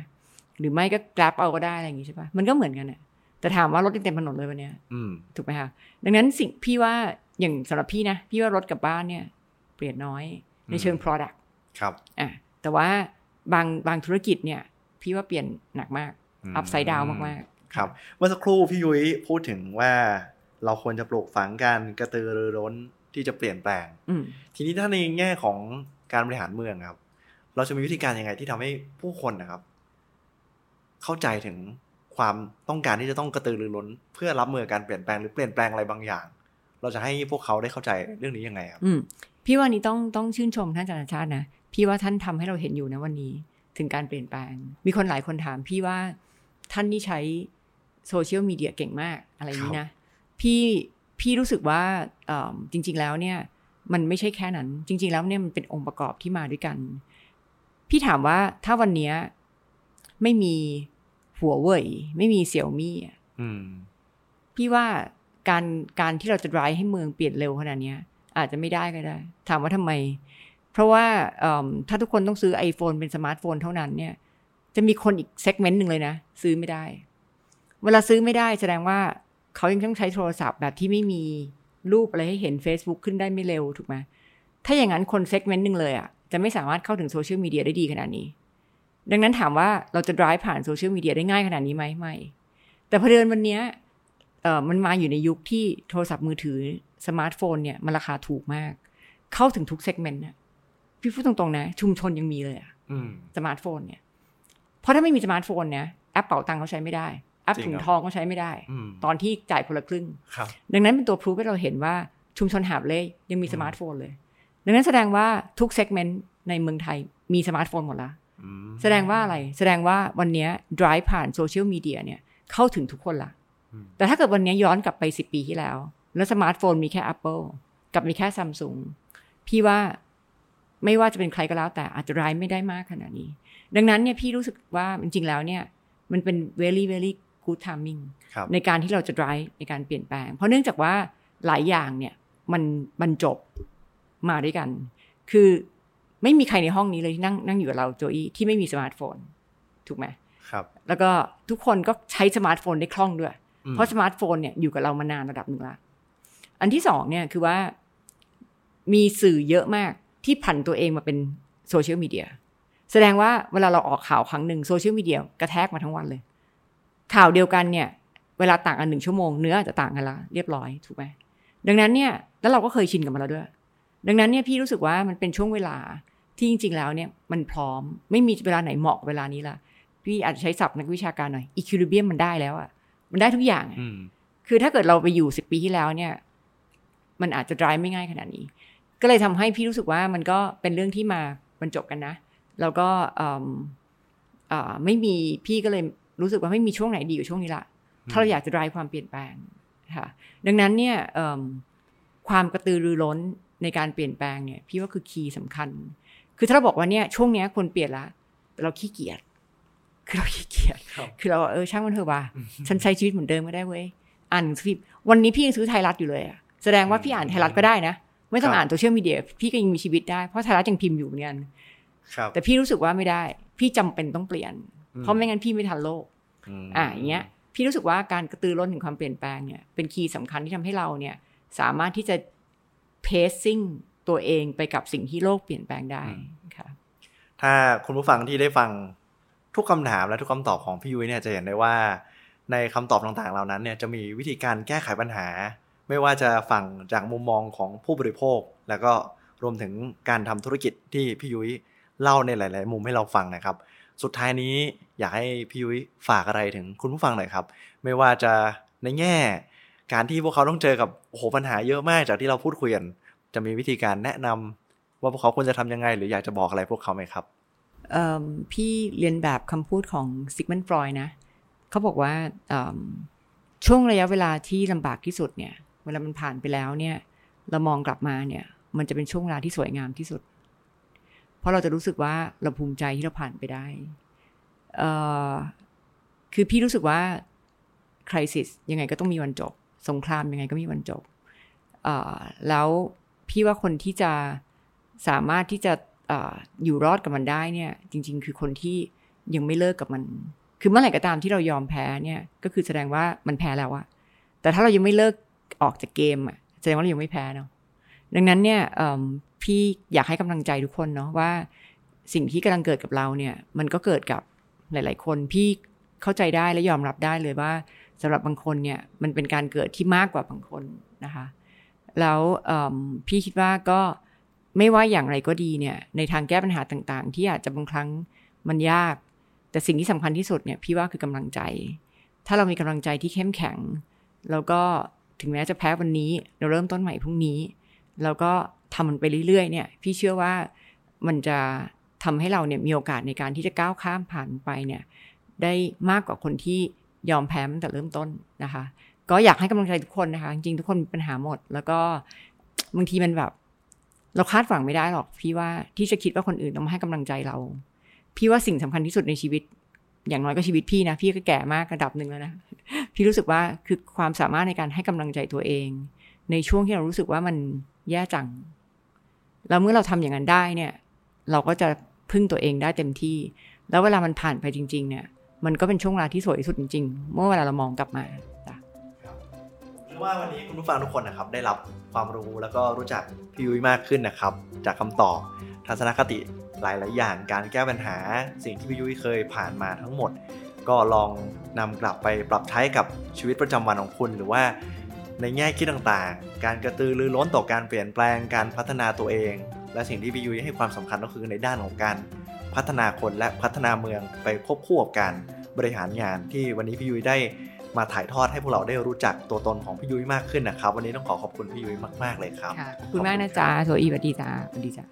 หรือไม่ก็กราฟเอาก็ได้อะไรอย่างงี้ใช่ปะมันก็เหมือนกันอะแต่ถามว่ารถยังเต็มถนนเลยวันเนี้ยอืมถูกไหมคะดังนั้นสิ่งพี่ว่าอย่างสำหรับพี่นะ พี่ว่ารถกับบ้านเนี่ย เปลี่ยนน้อยในเชิง product ครับอะแต่ว่า บางบางธุรกิจเนี่ย พี่ว่าเปลี่ยนหนักมากอืมอัพไซด์ดาวมากๆ ครับ เมื่อสักครู่พี่ยุ้ยพูดถึงว่าเราควรจะปลูกฝังการกระตือรือร้นที่จะเปลี่ยนแปลงอืมทีนี้ถ้าในแง่ของการบริหารเมืองครับ เราจะมีวิธีการยังไงที่ทำให้ผู้คนนะครับ เข้าใจถึงความต้องการที่จะต้องกระตือรือร้น เพื่อรับมือกับการเปลี่ยนแปลงหรือเปลี่ยนแปลงอะไรบางอย่าง เราจะให้พวกเขาได้เข้าใจเรื่องนี้ยังไงครับอืมพี่ว่านี้ต้องต้องชื่นชมท่านอาจารย์ชาตินะพี่ว่าท่านทำให้เราเห็นอยู่นะวันนี้ถึงการเปลี่ยนแปลง มีคนหลายคนถามพี่ว่าท่านนี่ใช้โซเชียลมีเดียเก่งมากอะไรอย่างนี้นะ พี่พี่รู้สึกว่าเอ่อจริง ๆ แล้วเนี่ยมันไม่ใช่แค่นั้น จริง ๆ แล้วเนี่ยมันเป็นองค์ประกอบที่มาด้วยกัน พี่ถามว่าถ้าวันเนี้ยไม่มีหัวเว่ยไม่มีเสี่ยวมี่อะอืมพี่ว่า การการที่เราจะ drive ให้เมืองเปลี่ยนเร็วขนาดนี้อาจจะไม่ได้ก็ได้ ถามว่าทำไม เพราะว่าถ้าทุกคนต้องซื้อ iPhone เป็นสมาร์ทโฟนเท่านั้นเนี่ย จะมีคนอีก segment หนึ่งเลยนะ ซื้อไม่ได้ เวลาซื้อไม่ได้แสดงว่าเขายังต้องใช้โทรศัพท์แบบที่ไม่มีรูปอะไรให้เห็น Facebook ขึ้นได้ไม่เร็วถูกไหมถ้าอย่างนั้นคน segment หนึ่งเลยอะจะไม่สามารถเข้าถึงโซเชียลมีเดียได้ดีขนาดนี้ ดังนั้นถามว่าเราจะ drive ผ่านโซเชียลมีเดียได้ง่ายขนาดนี้ไหมไม่ แต่พอเดินวันนี้ อ่อมันมาอยู่ในยุคที่โทรศัพท์มือถือสมาร์ทโฟนเนี่ยมันราคาถูกมาก เข้าถึงทุก segment นะพี่พูดตรงๆนะ ชุมชนยังมีเลยอะอืมสมาร์ทโฟนเนี่ย เพราะถ้าไม่มีสมาร์ทโฟนเนี่ยแอปเป๋าตังค์เขาใช้ไม่ได้ แอปจริงถุงครับทองเขาใช้ไม่ได้อืมตอนที่จ่ายคนละครึ่งครับดังนั้นเป็นตัว proof ให้เราเห็นว่าชุมชนหาบเร่ยังมีสมาร์ทโฟนเลย ดังนั้นแสดงว่าทุก segment ในเมืองไทยมีสมาร์ทโฟนหมดแล้วอืมแสดงว่าอะไร แสดงว่าวันเนี้ย drive ผ่านโซเชียลมีเดียเนี่ยเข้าถึงทุกคนละอืม แต่ถ้าเกิดวันเนี้ยย้อนกลับไปสิบปีที่แล้ว แล้วสมาร์ทโฟนมีแค่ Apple กับมีแค่ซัมซุงพี่ว่าไม่ว่าจะเป็นใครก็แล้ว แต่อาจจะ drive ไม่ได้มากขนาดนี้ ดังนั้นเนี่ยพี่รู้สึกว่าจริงๆแล้วเนี่ย มันเป็น very very good timing ครับในการที่เราจะ drive ในการเปลี่ยนแปลง เพราะเนื่องจากว่าหลายอย่างเนี่ยมันบรรจบมาด้วยกัน คือไม่มีใครในห้องนี้เลยที่นั่งนั่งอยู่กับเราโจอี้ที่ไม่มีสมาร์ทโฟน ถูกไหมครับ แล้วก็ทุกคนก็ใช้สมาร์ทโฟนได้คล่องด้วยอืม เพราะสมาร์ทโฟนเนี่ยอยู่กับเรามานานระดับหนึ่งละอันที่สองเนี่ยคือว่ามีสื่อเยอะมากที่ผันตัวเองมาเป็นโซเชียลมีเดียแสดงว่าเวลาเราออกข่าวครั้งหนึ่งโซเชียลมีเดียกระแทกมาทั้งวันเลย ข่าวเดียวกันเนี่ย เวลาต่างกันหนึ่งชั่วโมงเนื้อจะต่างกันละเรียบร้อยถูกไหมดังนั้นเนี่ยแล้วเราก็เคยชินกับมันแล้วด้วย ดังนั้นเนี่ยพี่รู้สึกว่ามันเป็นช่วงเวลาที่จริง ๆ แล้วเนี่ยมันพร้อมไม่มีเวลาไหนเหมาะเวลานี้ละพี่อาจจะใช้ศัพท์นักวิชาการหน่อย equilibrium มันได้แล้วอะ มันได้ทุกอย่างอะอืมคือถ้าเกิดเราไปอยู่สิบปีที่แล้วเนี่ย มันอาจจะ drive ไม่ง่ายขนาดนี้ ก็เลยทำให้พี่รู้สึกว่ามันก็เป็นเรื่องที่มาบรรจบกันนะ แล้วก็อืมอ่าไม่มีพี่ก็เลยรู้สึกว่าไม่มีช่วงไหนดีกว่าช่วงนี้ละถ้าเราอยากจะ drive ความเปลี่ยนแปลงค่ะดังนั้นเนี่ยเอิ่มความกระตือรือร้นในการเปลี่ยนแปลงเนี่ย พี่ว่าคือคีย์สำคัญ คือถ้าเราบอกว่าเนี่ยช่วงเนี้ยควรเปลี่ยนละแต่เราขี้เกียจ คือเราขี้เกียจครับคือเราเออช่างมันเถอะว่ะฉันใช้ชีวิตเหมือนเดิมก็ได้เว้ยอ่านหนังสือพิมพ์วันนี้พี่ยังซื้อไทยรัฐอยู่เลยอะแสดงว่าพี่อ่านไทยรัฐก็ได้นะ ไม่ต้องครับอ่านโซเชียลมีเดียพี่ก็ยังมีชีวิตได้เพราะไทยรัฐยังพิมพ์อยู่เหมือนกันครับแต่พี่รู้สึกว่าไม่ได้ พี่จำเป็นต้องเปลี่ยนอืมเพราะไม่งั้นพี่ไม่ทันโลกมอ่าอย่างเงี้ยพี่รู้สึกว่าการกระตือร้นถึงความเปลี่ยนแปลงเนี่ยเป็นคีย์สำคัญที่ทำให้เราเนี่ยสามารถที่จะ pacing ตัวเองไปกับสิ่งที่โลกเปลี่ยนแปลงได้ค่ะถ้าคุณผู้ฟังที่ได้ฟัง ทุกคำถามและทุกคำตอบของพี่ยุ้ยเนี่ยจะเห็นได้ว่า ในคำตอบต่างๆเหล่านั้นเนี่ยจะมีวิธีการแก้ไขปัญหา ไม่ว่าจะฝั่งจากมุมมองของผู้บริโภค แล้วก็รวมถึงการทำธุรกิจที่พี่ยุ้ยเล่าในหลาย ๆ มุมให้เราฟังนะครับ สุดท้ายนี้อยากให้พี่ยุ้ยฝากอะไรถึงคุณผู้ฟังหน่อยครับ ไม่ว่าจะในแง่ การที่พวกเขาต้องเจอกับโอ้โหปัญหาเยอะมากจากที่เราพูดคุยกันจะมีวิธีการแนะนำว่าพวกเขาควรจะทำยังไง หรืออยากจะบอกอะไรพวกเขาไหมครับ พี่เรียนแบบคำพูดของซิกมันฟรอยนะ เขาบอกว่าช่วงระยะเวลาที่ลำบากที่สุดเนี่ย เวลามันผ่านไปแล้วเนี่ย เรามองกลับมาเนี่ย มันจะเป็นช่วงเวลาที่สวยงามที่สุด เพราะเราจะรู้สึกว่าเราภูมิใจที่เราผ่านไปได้ คือพี่รู้สึกว่าคริสิสยังไงก็ต้องมีวันจบ สงครามยังไงก็มีวันจบแล้วพี่ว่าคนที่จะสามารถที่จะ อยู่รอดกับมันได้เนี่ย จริง ๆ คือคนที่ยังไม่เลิกกับมัน คือเมื่อไหร่ก็ตามที่เรายอมแพ้เนี่ยก็คือแสดงว่ามันแพ้แล้วอะแต่ถ้าเรายังไม่เลิกออกจากเกมอะแสดงว่าเรายังไม่แพ้เนาะดังนั้นเนี่ยพี่อยากให้กำลังใจทุกคนเนาะว่าสิ่งที่กำลังเกิดกับเราเนี่ย มันก็เกิดกับหลาย ๆ คนพี่เข้าใจได้และยอมรับได้เลยว่าสำหรับบางคนเนี่ยมันเป็นการเกิดที่มากกว่าบางคนนะคะ แล้วพี่คิดว่าก็ ไม่ว่าอย่างไรก็ดีเนี่ยในทางแก้ปัญหาต่างๆ ที่อาจจะบางครั้งมันยาก แต่สิ่งที่สำคัญที่สุดเนี่ยพี่ว่าคือกำลังใจ ถ้าเรามีกำลังใจที่เข้มแข็ง แล้วก็ถึงแม้จะแพ้วันนี้ เราเริ่มต้นใหม่พรุ่งนี้แล้วก็ทำมันไปเรื่อยๆเนี่ย พี่เชื่อว่ามันจะทำให้เราเนี่ยมีโอกาสในการที่จะก้าวข้ามผ่านไปเนี่ย ได้มากกว่าคนที่ยอมแพ้ตั้งแต่เริ่มต้นนะคะ ก็อยากให้กำลังใจทุกคนนะคะ จริงๆทุกคนมีปัญหาหมด แล้วก็บางทีมันแบบ เราคาดหวังไม่ได้หรอกพี่ว่าที่จะคิดว่าคนอื่นต้องมาให้กำลังใจเรา พี่ว่าสิ่งสำคัญที่สุดในชีวิต อย่างน้อยก็ชีวิตพี่นะ พี่ก็แก่มากระดับหนึ่งแล้วนะ พี่รู้สึกว่าคือความสามารถในการให้กำลังใจตัวเอง ในช่วงที่เรารู้สึกว่ามันแย่จัง แล้วเมื่อเราทำอย่างนั้นได้เนี่ย เราก็จะพึ่งตัวเองได้เต็มที่ แล้วเวลามันผ่านไปจริง ๆ เนี่ย มันก็เป็นช่วงเวลาที่สวยที่สุดจริงๆเมื่อเวลาเรามองกลับมาจ้ะ รือว่าวันนี้คุณผู้ฟังทุกคนนะครับได้รับความรู้แล้วก็รู้จักพี่ยุ้ยมากขึ้นนะครับ จากคำตอบทัศนคติหลาย ๆ อย่าง การแก้ปัญหา สิ่งที่พี่ยุ้ยเคยผ่านมาทั้งหมด ก็ลองนำกลับไปปรับใช้กับชีวิตประจำวันของคุณหรือว่าในแง่คิดต่างๆ การกระตือรือร้นต่อการเปลี่ยนแปลง การพัฒนาตัวเอง และสิ่งที่พี่ยุ้ยให้ความสำคัญก็คือในด้านของการพัฒนาคนและพัฒนาเมืองไปควบคู่กับการบริหารงานที่วันนี้พี่ยุ้ยได้ มาถ่ายทอดให้พวกเราได้รู้จักตัวตนของพี่ยุ้ยมากขึ้นนะครับ วันนี้ต้องขอขอบคุณพี่ยุ้ยมากๆเลยครับค่ะขอบคุณมากนะจ๊ะโซอีสวัสดีจ้าสวัสดีจ้า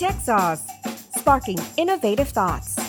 Tech Sauce, sparking innovative thoughts.